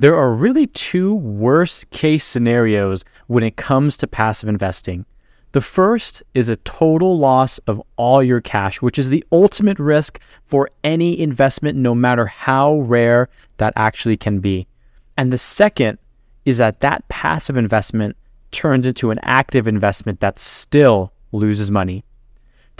There are really two worst case scenarios when it comes to passive investing. The first is a total loss of all your cash, which is the ultimate risk for any investment, no matter how rare that actually can be. And the second is that that passive investment turns into an active investment that still loses money.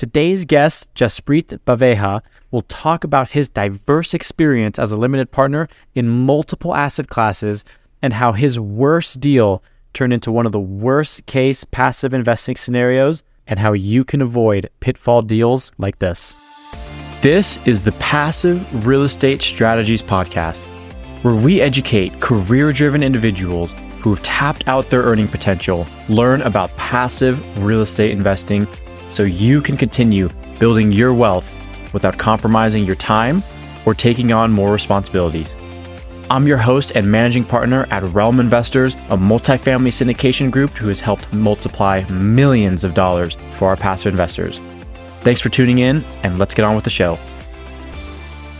Today's guest, Jaspreet Baveja, will talk about his diverse experience as a limited partner in multiple asset classes and how his worst deal turned into one of the worst case passive investing scenarios and how you can avoid pitfall deals like this. This is the Passive Real Estate Strategies Podcast, where we educate career driven individuals who have tapped out their earning potential, learn about passive real estate investing so you can continue building your wealth without compromising your time or taking on more responsibilities. I'm your host and managing partner at Realm Investors, a multifamily syndication group who has helped multiply millions of dollars for our passive investors. Thanks for tuning in, and let's get on with the show.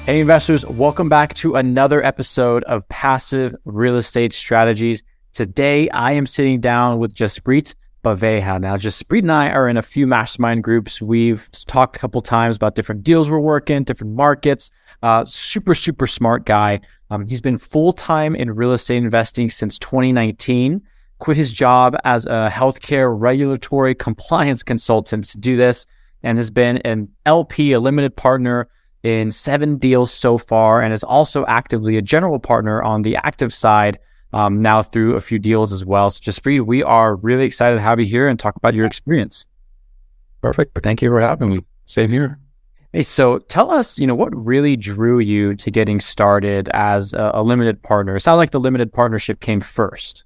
Hey, investors, welcome back to another episode of Passive Real Estate Strategies. Today, I am sitting down with Jaspreet Baveja. Now, Jaspreet and I are in a few mastermind groups. We've talked a couple times about different deals we're working, different markets. Uh, super, super smart guy. Um, he's been full time in real estate investing since 2019. Quit his job as a healthcare regulatory compliance consultant to do this, and has been an LP, a limited partner in seven deals so far, and is also actively a general partner on the active side um, now through a few deals as well. So, Jaspreet, we are really excited to have you here and talk about your experience. Perfect. Thank you for having me. Same here. Hey, so tell us, you know, what really drew you to getting started as a, a limited partner? It sounds like the limited partnership came first.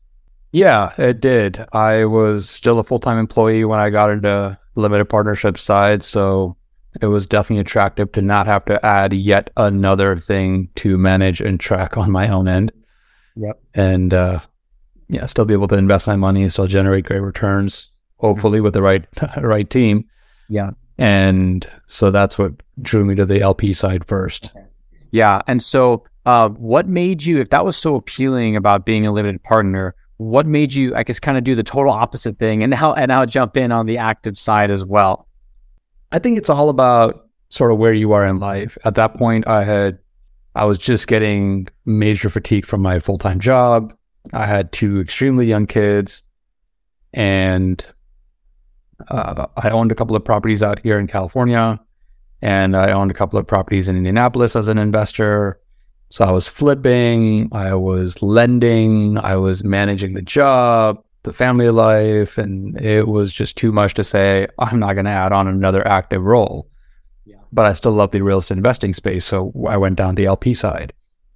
Yeah, it did. I was still a full time employee when I got into limited partnership side, so it was definitely attractive to not have to add yet another thing to manage and track on my own end. Yep. And uh, yeah, still be able to invest my money, still generate great returns, hopefully with the right right team. Yeah. And so that's what drew me to the LP side first. Yeah. And so uh, what made you, if that was so appealing about being a limited partner, what made you, I guess, kind of do the total opposite thing and now and now jump in on the active side as well? I think it's all about sort of where you are in life. At that point, I had I was just getting major fatigue from my full time job. I had two extremely young kids, and uh, I owned a couple of properties out here in California, and I owned a couple of properties in Indianapolis as an investor. So I was flipping, I was lending, I was managing the job, the family life, and it was just too much to say, I'm not going to add on another active role but I still love the real estate investing space. So I went down the LP side.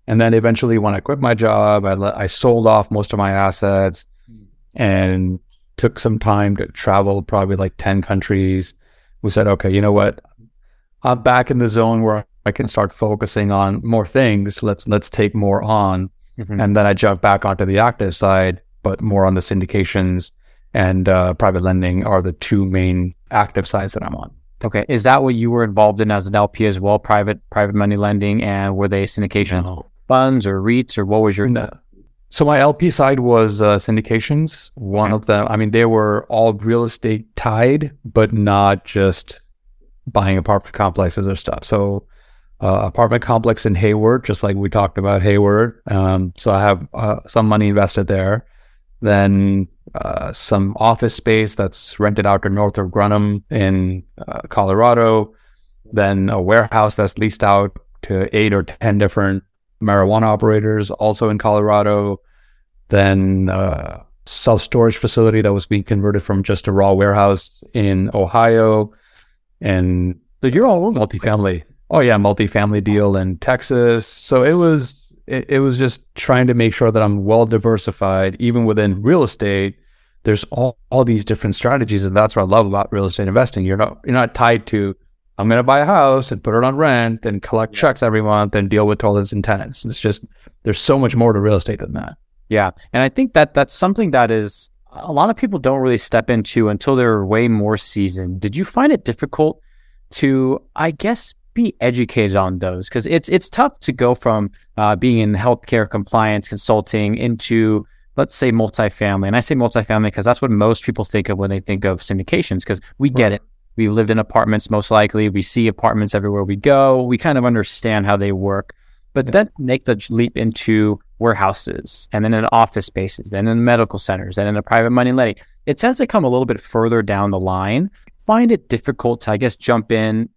And then eventually, when I quit my job, I, I sold off most of my assets and took some time to travel, probably like 10 countries. We said, okay, you know what? I'm back in the zone where I can start focusing on more things. Let's let's take more on. Mm-hmm. And then I jumped back onto the active side, but more on the syndications and uh, private lending are the two main active sides that I'm on. Okay, is that what you were involved in as an LP as well? Private private money lending, and were they syndication no. funds or REITs, or what was your? No. So my LP side was uh, syndications. One okay. of them, I mean, they were all real estate tied, but not just buying apartment complexes or stuff. So uh, apartment complex in Hayward, just like we talked about Hayward. Um, so I have uh, some money invested there. Then uh, some office space that's rented out to Northrop Grumman in uh, Colorado, then a warehouse that's leased out to eight or 10 different marijuana operators, also in Colorado, then a uh, self storage facility that was being converted from just a raw warehouse in Ohio. And so you're all multifamily. Oh, yeah, multifamily deal in Texas. So it was it, it was just trying to make sure that I'm well diversified, even within real estate. There's all, all these different strategies, and that's what I love about real estate investing. You're not you're not tied to I'm going to buy a house and put it on rent and collect yeah. checks every month and deal with tenants and tenants. It's just there's so much more to real estate than that. Yeah, and I think that that's something that is a lot of people don't really step into until they're way more seasoned. Did you find it difficult to, I guess, be educated on those because it's it's tough to go from uh, being in healthcare compliance consulting into let's say multifamily. And I say multifamily because that's what most people think of when they think of syndications because we get it. We've lived in apartments most likely. We see apartments everywhere we go. We kind of understand how they work. But yeah. then make the leap into warehouses and then in office spaces, then in medical centers, then in a private money lending. It tends to come a little bit further down the line. Find it difficult to, I guess, jump in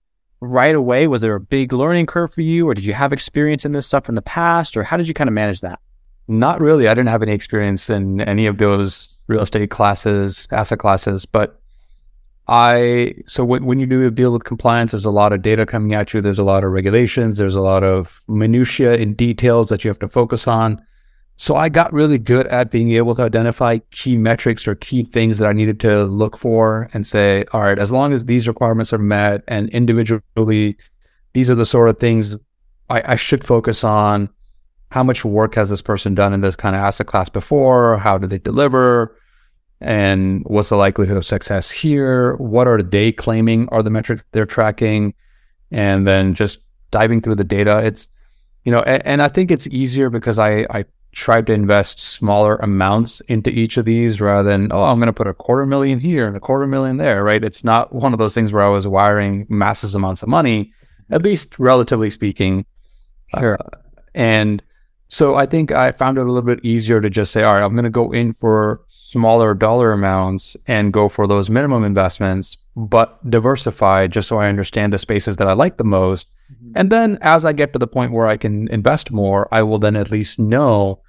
right away. Was there a big learning curve for you, or did you have experience in this stuff in the past, or how did you kind of manage that? Not really. I didn't have any experience in any of those real estate classes, asset classes, but I so when, when you do a deal with compliance, there's a lot of data coming at you. There's a lot of regulations. There's a lot of minutia and details that you have to focus on. So I got really good at being able to identify key metrics or key things that I needed to look for and say, all right, as long as these requirements are met and individually, these are the sort of things I, I should focus on. How much work has this person done in this kind of asset class before? How do they deliver? and what's the likelihood of success here? What are they claiming are the metrics they're tracking? And then just diving through the data. It's, you know, and, and I think it's easier because I, I tried to invest smaller amounts into each of these rather than, oh, I'm going to put a quarter million here and a quarter million there, right? It's not one of those things where I was wiring massive amounts of money, at least relatively speaking. Sure. Uh, and so I think I found it a little bit easier to just say, all right, I'm going to go in for smaller dollar amounts and go for those minimum investments, but diversify just so I understand the spaces that I like the most. Mm-hmm. And then as I get to the point where I can invest more, I will then at least know,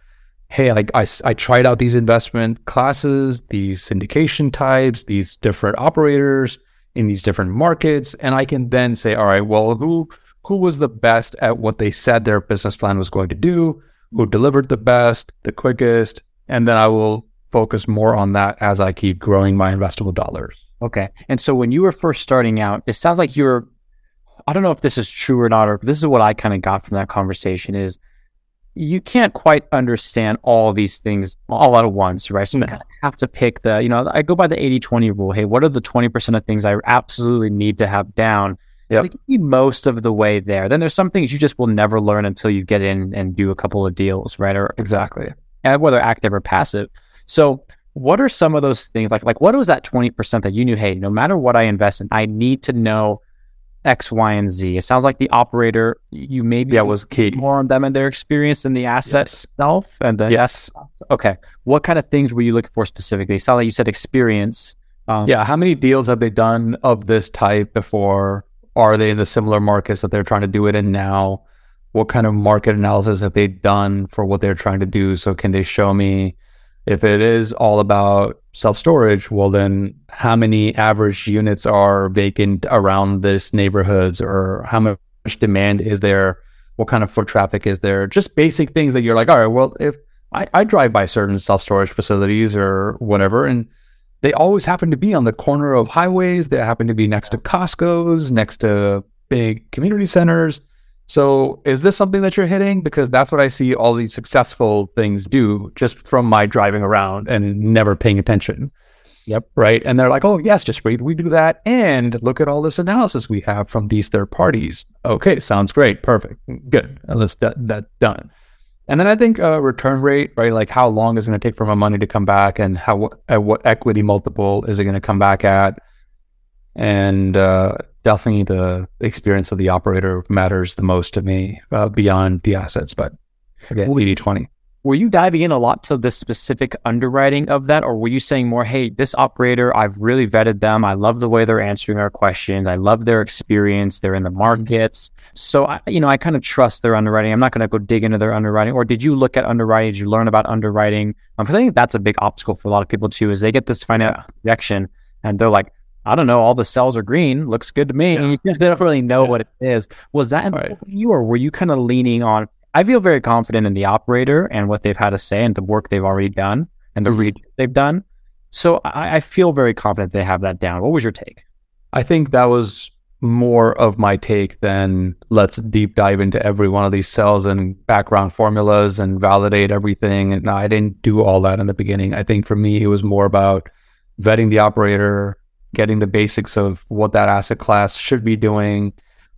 hey, I, I, I tried out these investment classes, these syndication types, these different operators in these different markets. And I can then say, all right, well, who who was the best at what they said their business plan was going to do? Who delivered the best, the quickest? And then I will focus more on that as I keep growing my investable dollars. Okay. And so when you were first starting out, it sounds like you're I don't know if this is true or not, or this is what I kind of got from that conversation is you can't quite understand all these things all at once, right? So you kind of have to pick the, you know, I go by the 80 20 rule. Hey, what are the 20% of things I absolutely need to have down? Yeah. most of the way there. Then there's some things you just will never learn until you get in and do a couple of deals, right? Or exactly. And whether active or passive. So what are some of those things like like what was that 20% that you knew hey no matter what i invest in i need to know x y and z. It sounds like the operator you maybe yeah was key more on them and their experience in the asset yes. itself and the yes. Okay. What kind of things were you looking for specifically? It sounds like you said experience um, yeah how many deals have they done of this type before? Are they in the similar markets that they're trying to do it in now? What kind of market analysis have they done for what they're trying to do? So can they show me if it is all about self storage, well, then how many average units are vacant around this neighborhoods or how much demand is there? What kind of foot traffic is there? Just basic things that you're like, all right, well, if I, I drive by certain self storage facilities or whatever, and they always happen to be on the corner of highways, they happen to be next to Costco's, next to big community centers. So is this something that you're hitting? Because that's what I see all these successful things do just from my driving around and never paying attention. Yep. Right. And they're like, oh, yes, just wait, we do that. And look at all this analysis we have from these third parties. Okay, sounds great. Perfect. Good. Let's that, that's done. And then I think uh, return rate, right? Like how long is it going to take for my money to come back and how at what equity multiple is it going to come back at? And uh, definitely the experience of the operator matters the most to me uh, beyond the assets. But again, 80 20. Were you diving in a lot to the specific underwriting of that, or were you saying more, hey, this operator, I've really vetted them. I love the way they're answering our questions. I love their experience. They're in the markets. So, I, you know, I kind of trust their underwriting. I'm not going to go dig into their underwriting. Or did you look at underwriting? Did you learn about underwriting? Um, I think that's a big obstacle for a lot of people too, is they get this financial projection and they're like, I don't know, all the cells are green. Looks good to me. Yeah. they don't really know yeah. what it is. Was that right. you, or were you kind of leaning on? I feel very confident in the operator and what they've had to say and the work they've already done and the mm-hmm. read they've done. So I, I feel very confident they have that down. What was your take? I think that was more of my take than let's deep dive into every one of these cells and background formulas and validate everything. And I didn't do all that in the beginning. I think for me, it was more about vetting the operator, getting the basics of what that asset class should be doing,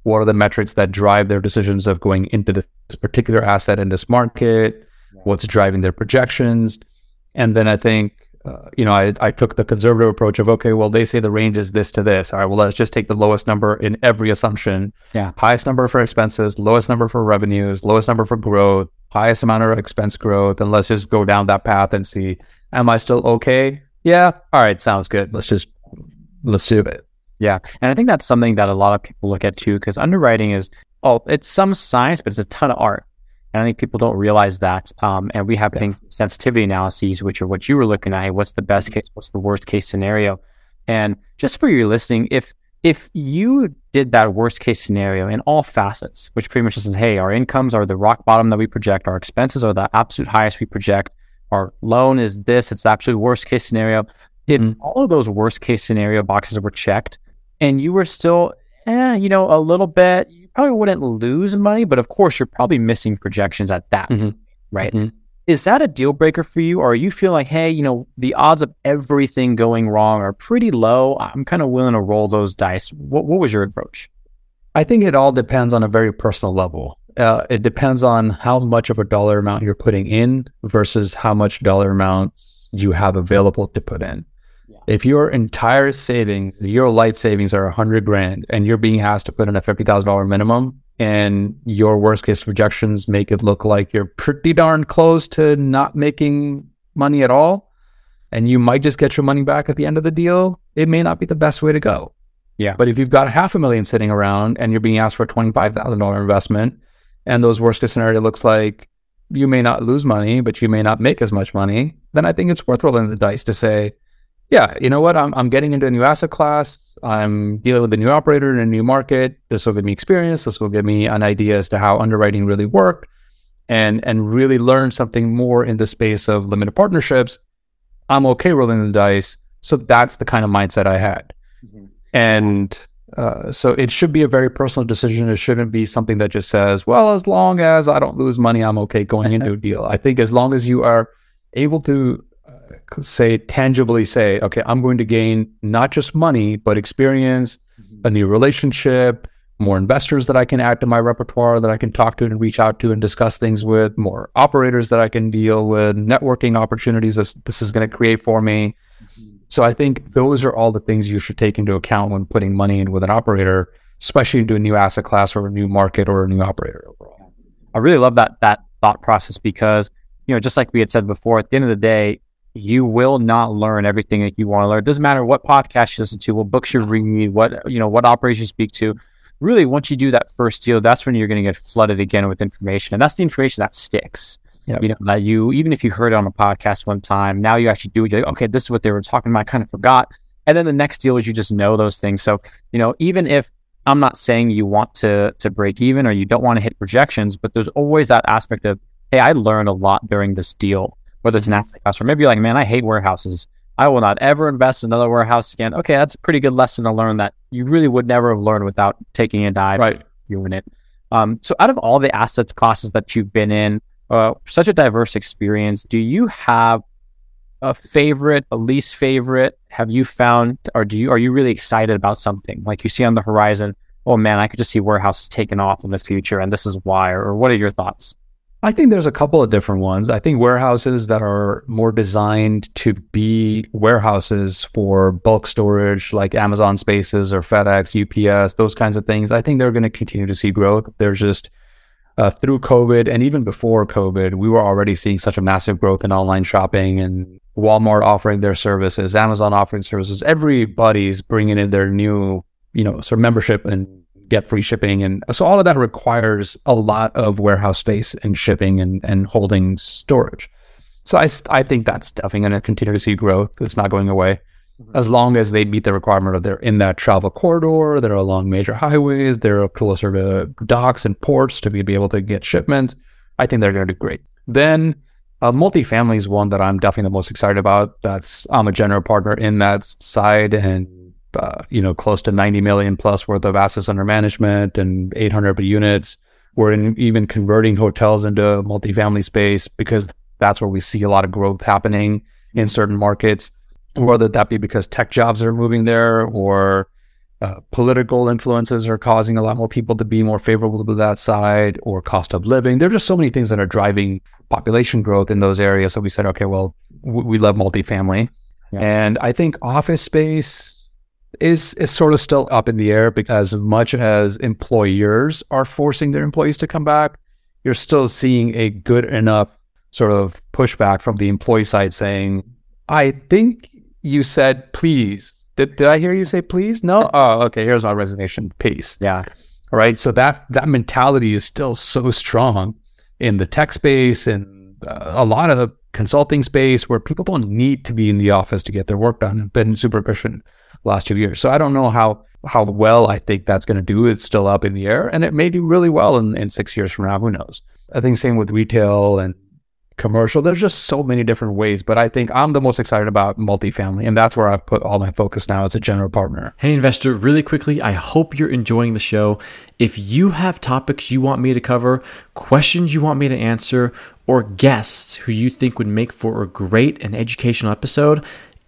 What are the metrics that drive their decisions of going into this particular asset in this market? What's driving their projections? And then I think, uh, you know, I, I took the conservative approach of, okay, well, they say the range is this to this. All right, well, let's just take the lowest number in every assumption. Yeah. Highest number for expenses, lowest number for revenues, lowest number for growth, highest amount of expense growth. And let's just go down that path and see, am I still okay? Yeah. All right. Sounds good. Let's just, let's do it. Yeah. And I think that's something that a lot of people look at too, because underwriting is, oh, it's some science, but it's a ton of art. And I think people don't realize that. Um, and we have yeah. things, sensitivity analyses, which are what you were looking at. Hey, what's the best case? What's the worst case scenario? And just for your listening, if if you did that worst case scenario in all facets, which pretty much says, hey, our incomes are the rock bottom that we project, our expenses are the absolute highest we project, our loan is this, it's the absolute worst case scenario. If mm-hmm. all of those worst case scenario boxes were checked and you were still, eh, you know, a little bit, you probably wouldn't lose money, but of course, you're probably missing projections at that, mm-hmm. right? Mm-hmm. Is that a deal breaker for you? Or you feel like, hey, you know, the odds of everything going wrong are pretty low. I'm kind of willing to roll those dice. What, what was your approach? I think it all depends on a very personal level. Uh, it depends on how much of a dollar amount you're putting in versus how much dollar amounts you have available to put in. If your entire savings, your life savings are a hundred grand and you're being asked to put in a $50,000 minimum and your worst case projections make it look like you're pretty darn close to not making money at all, and you might just get your money back at the end of the deal, it may not be the best way to go. Yeah. But if you've got half a million sitting around and you're being asked for a $25,000 investment, and those worst case scenario looks like you may not lose money, but you may not make as much money, then I think it's worth rolling the dice to say, yeah, you know what? I'm, I'm getting into a new asset class. I'm dealing with a new operator in a new market. This will give me experience. This will give me an idea as to how underwriting really worked and, and really learn something more in the space of limited partnerships. I'm okay rolling the dice. So that's the kind of mindset I had. Mm-hmm. And uh, so it should be a very personal decision. It shouldn't be something that just says, well, as long as I don't lose money, I'm okay going into a deal. I think as long as you are able to say tangibly say, okay, I'm going to gain not just money, but experience, mm-hmm. a new relationship, more investors that I can add to my repertoire that I can talk to and reach out to and discuss things with, more operators that I can deal with, networking opportunities that this is going to create for me. Mm-hmm. So I think those are all the things you should take into account when putting money in with an operator, especially into a new asset class or a new market or a new operator overall. I really love that that thought process because, you know, just like we had said before, at the end of the day, you will not learn everything that you want to learn. It doesn't matter what podcast you listen to, what books you read, what you know, what operations you speak to. Really, once you do that first deal, that's when you're going to get flooded again with information, and that's the information that sticks. Yep. You know that you even if you heard it on a podcast one time, now you actually do it. You're like, okay, this is what they were talking about. I kind of forgot. And then the next deal is you just know those things. So you know, even if I'm not saying you want to to break even or you don't want to hit projections, but there's always that aspect of, hey, I learned a lot during this deal whether it's an asset class or maybe you're like, man, I hate warehouses. I will not ever invest in another warehouse again. Okay, that's a pretty good lesson to learn that you really would never have learned without taking a dive right. doing it. Um, so, out of all the asset classes that you've been in, uh, such a diverse experience, do you have a favorite, a least favorite? Have you found, or do you are you really excited about something like you see on the horizon? Oh man, I could just see warehouses taking off in the future, and this is why. Or, or what are your thoughts? I think there's a couple of different ones. I think warehouses that are more designed to be warehouses for bulk storage, like Amazon Spaces or FedEx, UPS, those kinds of things. I think they're going to continue to see growth. There's just uh, through COVID and even before COVID, we were already seeing such a massive growth in online shopping and Walmart offering their services, Amazon offering services. Everybody's bringing in their new, you know, sort of membership and get free shipping. And so all of that requires a lot of warehouse space and shipping and, and holding storage. So I, I think that's definitely going to continue to see growth. It's not going away mm-hmm. as long as they meet the requirement of they're in that travel corridor, they're along major highways, they're closer to docks and ports to be, be able to get shipments. I think they're going to do great. Then uh, multifamily is one that I'm definitely the most excited about. That's I'm a general partner in that side, and uh, you know, close to 90 million plus worth of assets under management and 800 units. We're in, even converting hotels into multifamily space because that's where we see a lot of growth happening in certain markets, whether that be because tech jobs are moving there or uh, political influences are causing a lot more people to be more favorable to that side, or cost of living. There are just so many things that are driving population growth in those areas. So we said, okay, well, w- we love multifamily, yeah. and I think office space is is sort of still up in the air because as much as employers are forcing their employees to come back, you're still seeing a good enough sort of pushback from the employee side saying, I think you said please. Did, did I hear you say please? No? Oh, okay. Here's my resignation. Peace. Yeah. All right. So that that mentality is still so strong in the tech space and uh, a lot of consulting space where people don't need to be in the office to get their work done. Been super efficient last two years. So I don't know how how well I think that's going to do. It's still up in the air, and it may do really well in, in six years from now. Who knows? I think same with retail and commercial. There's just so many different ways, but I think I'm the most excited about multifamily, and that's where I've put all my focus now as a general partner. Hey, investor, really quickly, I hope you're enjoying the show. If you have topics you want me to cover, questions you want me to answer, or guests who you think would make for a great and educational episode,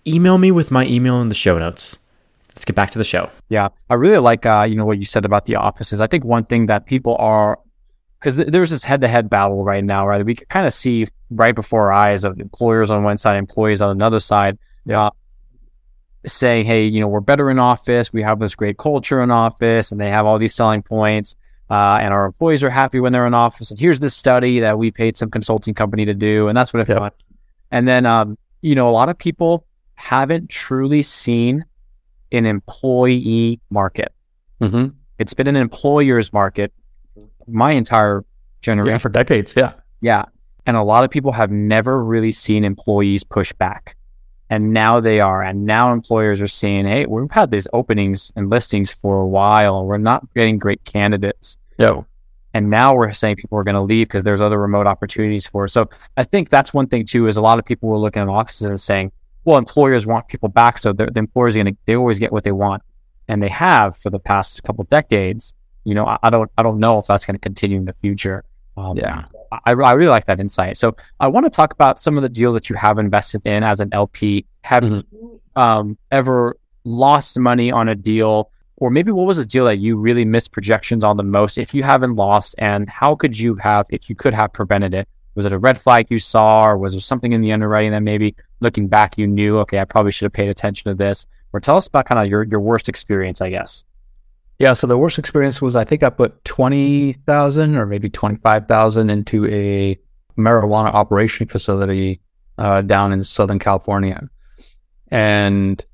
email me with my email in the show notes. Let's get back to the show. Yeah, I really like uh, you know what you said about the offices. I think one thing that people are because th- there's this head-to-head battle right now, right? We can kind of see right before our eyes of employers on one side, employees on another side. Yeah. Saying, hey, you know, we're better in office. We have this great culture in office, and they have all these selling points. Uh, and our employees are happy when they're in office. And here's this study that we paid some consulting company to do, and that's what it yep. And then, um, you know, a lot of people haven't truly seen an employee market. Mm-hmm. It's been an employer's market my entire generation. Yeah, for decades. Yeah. Yeah. And a lot of people have never really seen employees push back. And now they are. And now employers are saying, hey, we've had these openings and listings for a while. We're not getting great candidates. Yeah. And now we're saying people are going to leave because there's other remote opportunities for. Us. So I think that's one thing too, is a lot of people were looking at offices and saying, well, employers want people back. So the employers are going to, they always get what they want. And they have for the past couple decades you know, I, I don't I don't know if that's going to continue in the future. Um, yeah. I, I really like that insight. So I want to talk about some of the deals that you have invested in as an LP. Have mm-hmm. you um, ever lost money on a deal, or maybe what was a deal that you really missed projections on the most? If you haven't lost, and how could you have, if you could have prevented it? Was it a red flag you saw, or was there something in the underwriting that maybe looking back you knew, okay, I probably should have paid attention to this? Or tell us about kind of your your worst experience, I guess. Yeah, so the worst experience was I think I put twenty thousand or maybe twenty five thousand into a marijuana operation facility uh, down in Southern California, and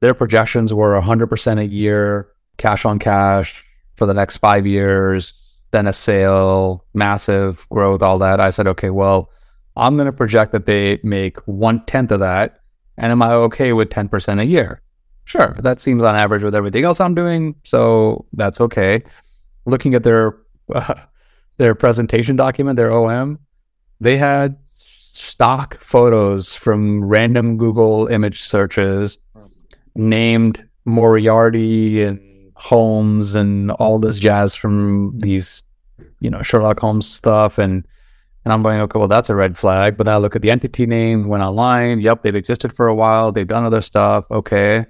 their projections were hundred percent a year, cash on cash for the next five years, then a sale, massive growth, all that. I said, okay, well, I'm going to project that they make one tenth of that, and am I okay with ten percent a year? Sure, that seems on average with everything else I'm doing, so that's okay. Looking at their uh, their presentation document, their OM, they had stock photos from random Google image searches named Moriarty and Holmes and all this jazz from these, you know, Sherlock Holmes stuff and and I'm going, okay, well, that's a red flag. But then I look at the entity name, went online. Yep, they've existed for a while. They've done other stuff. Okay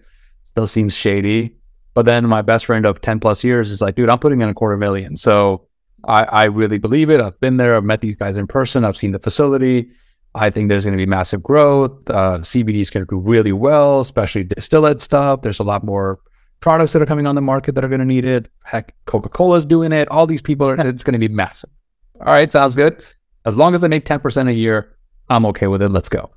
still seems shady. But then my best friend of 10 plus years is like, dude, I'm putting in a quarter million. So I, I really believe it. I've been there. I've met these guys in person. I've seen the facility. I think there's going to be massive growth. Uh, CBD is going to do really well, especially distillate stuff. There's a lot more products that are coming on the market that are going to need it. Heck, Coca Cola is doing it. All these people are, it's going to be massive. All right, sounds good. As long as they make 10% a year, I'm okay with it. Let's go.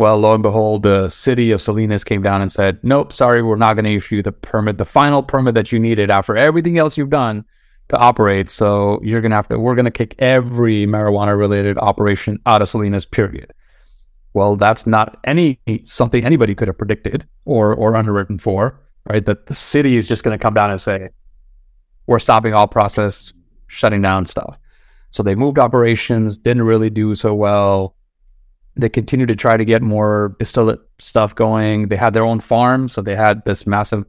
Well, lo and behold, the city of Salinas came down and said, nope, sorry, we're not going to issue the permit, the final permit that you needed after everything else you've done to operate. So you're going to have to, we're going to kick every marijuana related operation out of Salinas, period. Well, that's not any something anybody could have predicted or, or underwritten for, right? That the city is just going to come down and say, we're stopping all process, shutting down stuff. So they moved operations, didn't really do so well they continue to try to get more distillate stuff going. They had their own farm, so they had this massive.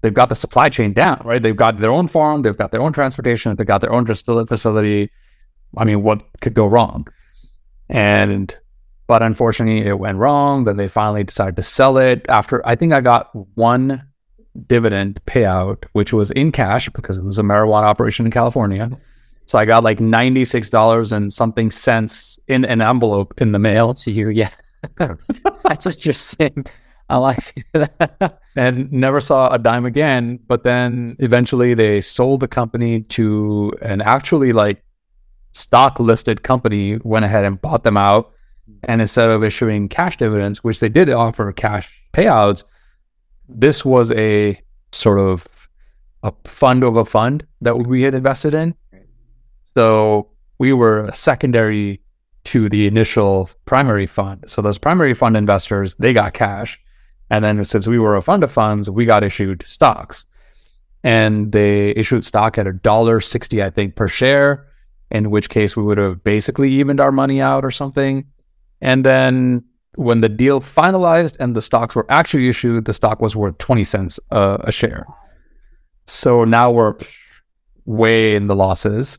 They've got the supply chain down, right? They've got their own farm, they've got their own transportation, they've got their own distillate facility. I mean, what could go wrong? And but unfortunately, it went wrong. Then they finally decided to sell it after. I think I got one dividend payout, which was in cash because it was a marijuana operation in California. So I got like ninety six dollars and something cents in an envelope in the mail. To you, yeah. That's interesting. I like that. and never saw a dime again. But then eventually they sold the company to an actually like stock listed company, went ahead and bought them out. And instead of issuing cash dividends, which they did offer cash payouts, this was a sort of a fund of a fund that we had invested in. So we were secondary to the initial primary fund. So those primary fund investors, they got cash. And then since we were a fund of funds, we got issued stocks. And they issued stock at a dollar sixty, I think, per share, in which case we would have basically evened our money out or something. And then when the deal finalized and the stocks were actually issued, the stock was worth 20 cents uh, a share. So now we're way in the losses.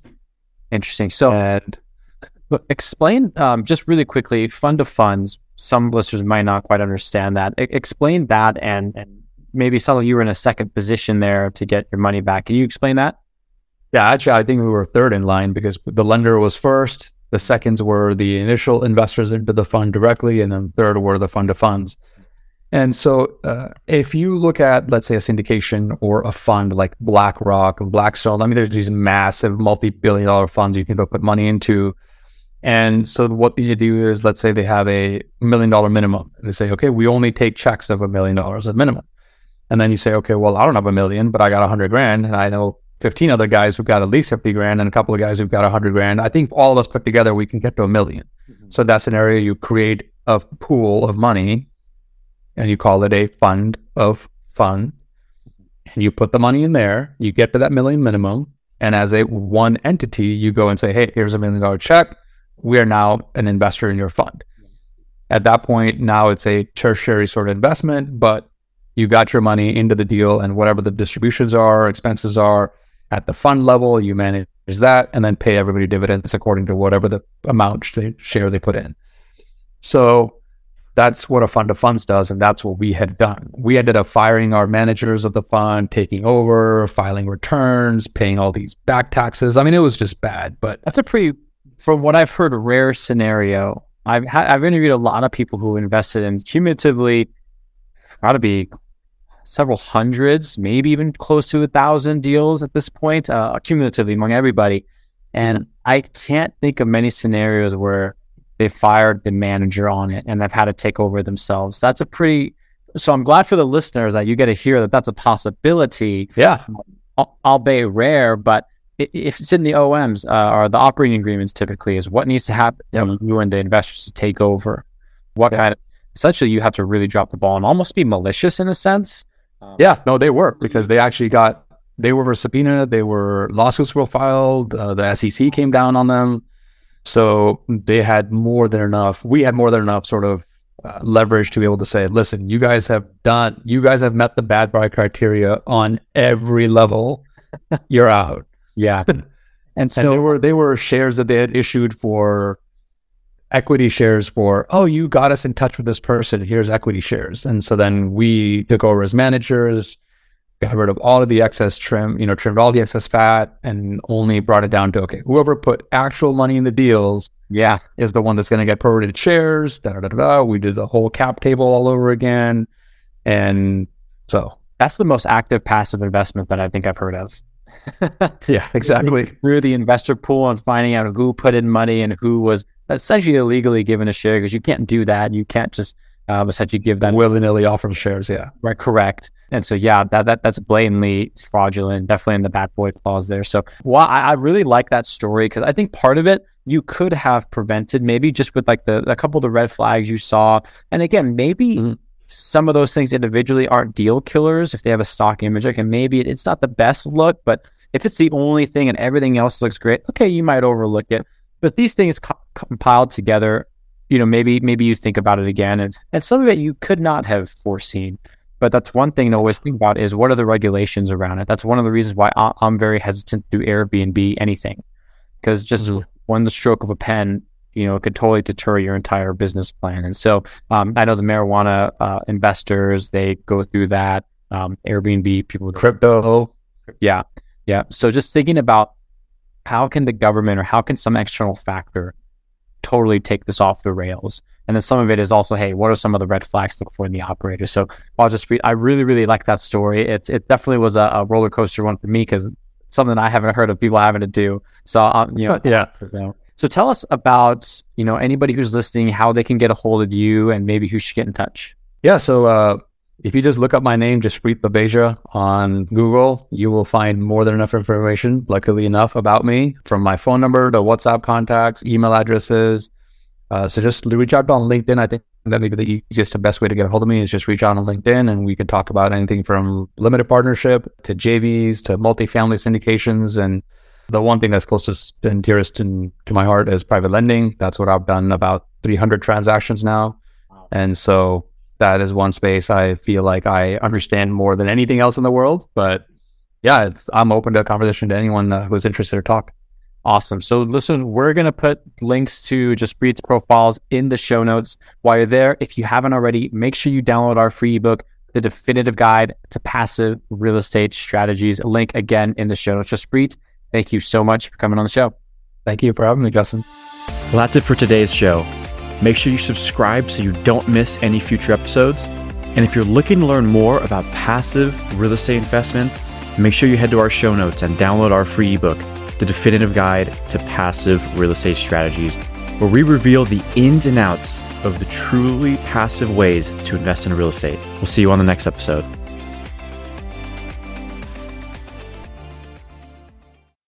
Interesting. So, And explain um, just really quickly fund of funds. Some listeners might not quite understand that. E- explain that, and and maybe some of you were in a second position there to get your money back. Can you explain that? yeah, actually, I think we were third in line because the lender was first. The seconds were the initial investors into the fund directly, and then third were the fund of funds. And so, uh, if you look at, let's say, a syndication or a fund like BlackRock and Blackstone, I mean, there's these massive multi-billion dollar funds you can go put money into. And so, what you do is, let's say they have a million dollar minimum. And they say, okay, we only take checks of a million dollars at minimum. And then you say, okay, well, I don't have a million, but I got a hundred grand, and I know 15 other guys who've got at least 50 grand and a couple of guys who've got 100 grand. I think all of us put together, we can get to a 1000000 So in that scenario, you create a pool of money and you call it a fund of fund. And you put the money in there, you get to that million minimum. And as a one entity, you go and say, hey, here's a million dollar check. We are now an investor in your fund. At that point, now it's a tertiary sort of investment, but you got your money into the deal and whatever the distributions are, expenses are, at the fund level, you manage that and then pay everybody dividends according to whatever the amount they share they put in. So that's what a fund of funds does, and that's what we had done. We ended up firing our managers of the fund, taking over, filing returns, paying all these back taxes. I mean, it was just bad. But That's a pretty, from what I've heard, a rare scenario. I've ha- I've interviewed a lot of people who invested in cumulatively, got to be several hundreds, maybe even close to a thousand deals at this point, uh, cumulatively among everybody. And I can't think of many scenarios where they fired the manager on it and they've had to take over themselves. That's a pretty. So I'm glad for the listeners that you get to hear that that's a possibility yeah, al- albeit rare, but if it's in the OMs uh, or the operating agreements, typically is what needs to happen Yep. you and the investors to take over. What Yep. kind of essentially you have to really drop the ball and almost be malicious in a sense. yeah, no, they were because they actually got they were subpoenaed, they were lawsuits were filed, uh, the SEC came down on them, so they had more than enough. We had more than enough sort of uh, leverage to be able to say, listen, you guys have done, you guys have met the bad boy criteria on every level. You're out. Yeah, and And so they were they were shares that they had issued for equity shares for, oh, you got us in touch with this person. Here's equity shares. And so then we took over as managers, got rid of all of the excess trim, you know, trimmed all the excess fat and only brought it down to okay, whoever put actual money in the deals yeah, is the one that's going to get prorated shares. Da, da, da, da, da. We did the whole cap table all over again. And so, that's the most active passive investment that I think I've heard of. yeah, exactly. Through the investor pool and finding out who put in money and who was essentially illegally given a share because you can't do that. You can't just um, essentially give that Willy nilly offer shares. Yeah. Right, correct. And so, yeah, that, that that's blatantly fraudulent, definitely in the bad boy clause there. So, well, I, I really like that story because I think part of it you could have prevented maybe just with like the a couple of the red flags you saw. And again, maybe Mhm. some of those things individually aren't deal killers if they have a stock image. Like, and maybe it, it's not the best look, but if it's the only thing and everything else looks great, okay, you might overlook it. But these things co- compiled together, you know, maybe maybe you think about it again, and and some of it you could not have foreseen. But that's one thing to always think about is what are the regulations around it. That's one of the reasons why I- I'm very hesitant to do Airbnb anything, because just Mhm. one stroke of a pen, you know, it could totally deter your entire business plan. And so um, I know the marijuana uh, investors they go through that. um, Airbnb, people with Crypto. yeah, yeah. So just thinking about how can the government or how can some external factor totally take this off the rails? And then some of it is also, hey, what are some of the red flags to look for in the operator? So I'll just read. I really, really like that story. It's it definitely was a, a roller coaster one for me because it's something I haven't heard of people having to do. So um, you know, Yeah. So tell us about you know anybody who's listening, how they can get a hold of you, and maybe who should get in touch. Yeah. So uh, if you just look up my name, Jaspreet Baveja on Google, you will find more than enough information, luckily enough, about me from my phone number to WhatsApp contacts, email addresses. Uh, so just reach out on LinkedIn. I think that may be the easiest and best way to get a hold of me is just reach out on LinkedIn and we can talk about anything from limited partnership to JVs to multifamily syndications. And the one thing that's closest and dearest in, to my heart is private lending. That's what I've done about 300 transactions now. And so that is one space I feel like I understand more than anything else in the world. But yeah, it's, I'm open to a conversation to anyone uh, who's interested to talk. Awesome. So listen, we're going to put links to Jaspreet's profiles in the show notes. While you're there, if you haven't already, make sure you download our free ebook, The Definitive Guide to Passive Real Estate Strategies. Link again in the show notes. Jaspreet, thank you so much for coming on the show. Thank you for having me, Justin. Well, that's it for today's show. Make sure you subscribe so you don't miss any future episodes. And if you're looking to learn more about passive real estate investments, make sure you head to our show notes and download our free ebook, The Definitive Guide to Passive Real Estate Strategies, where we reveal the ins and outs of the truly passive ways to invest in real estate. We'll see you on the next episode.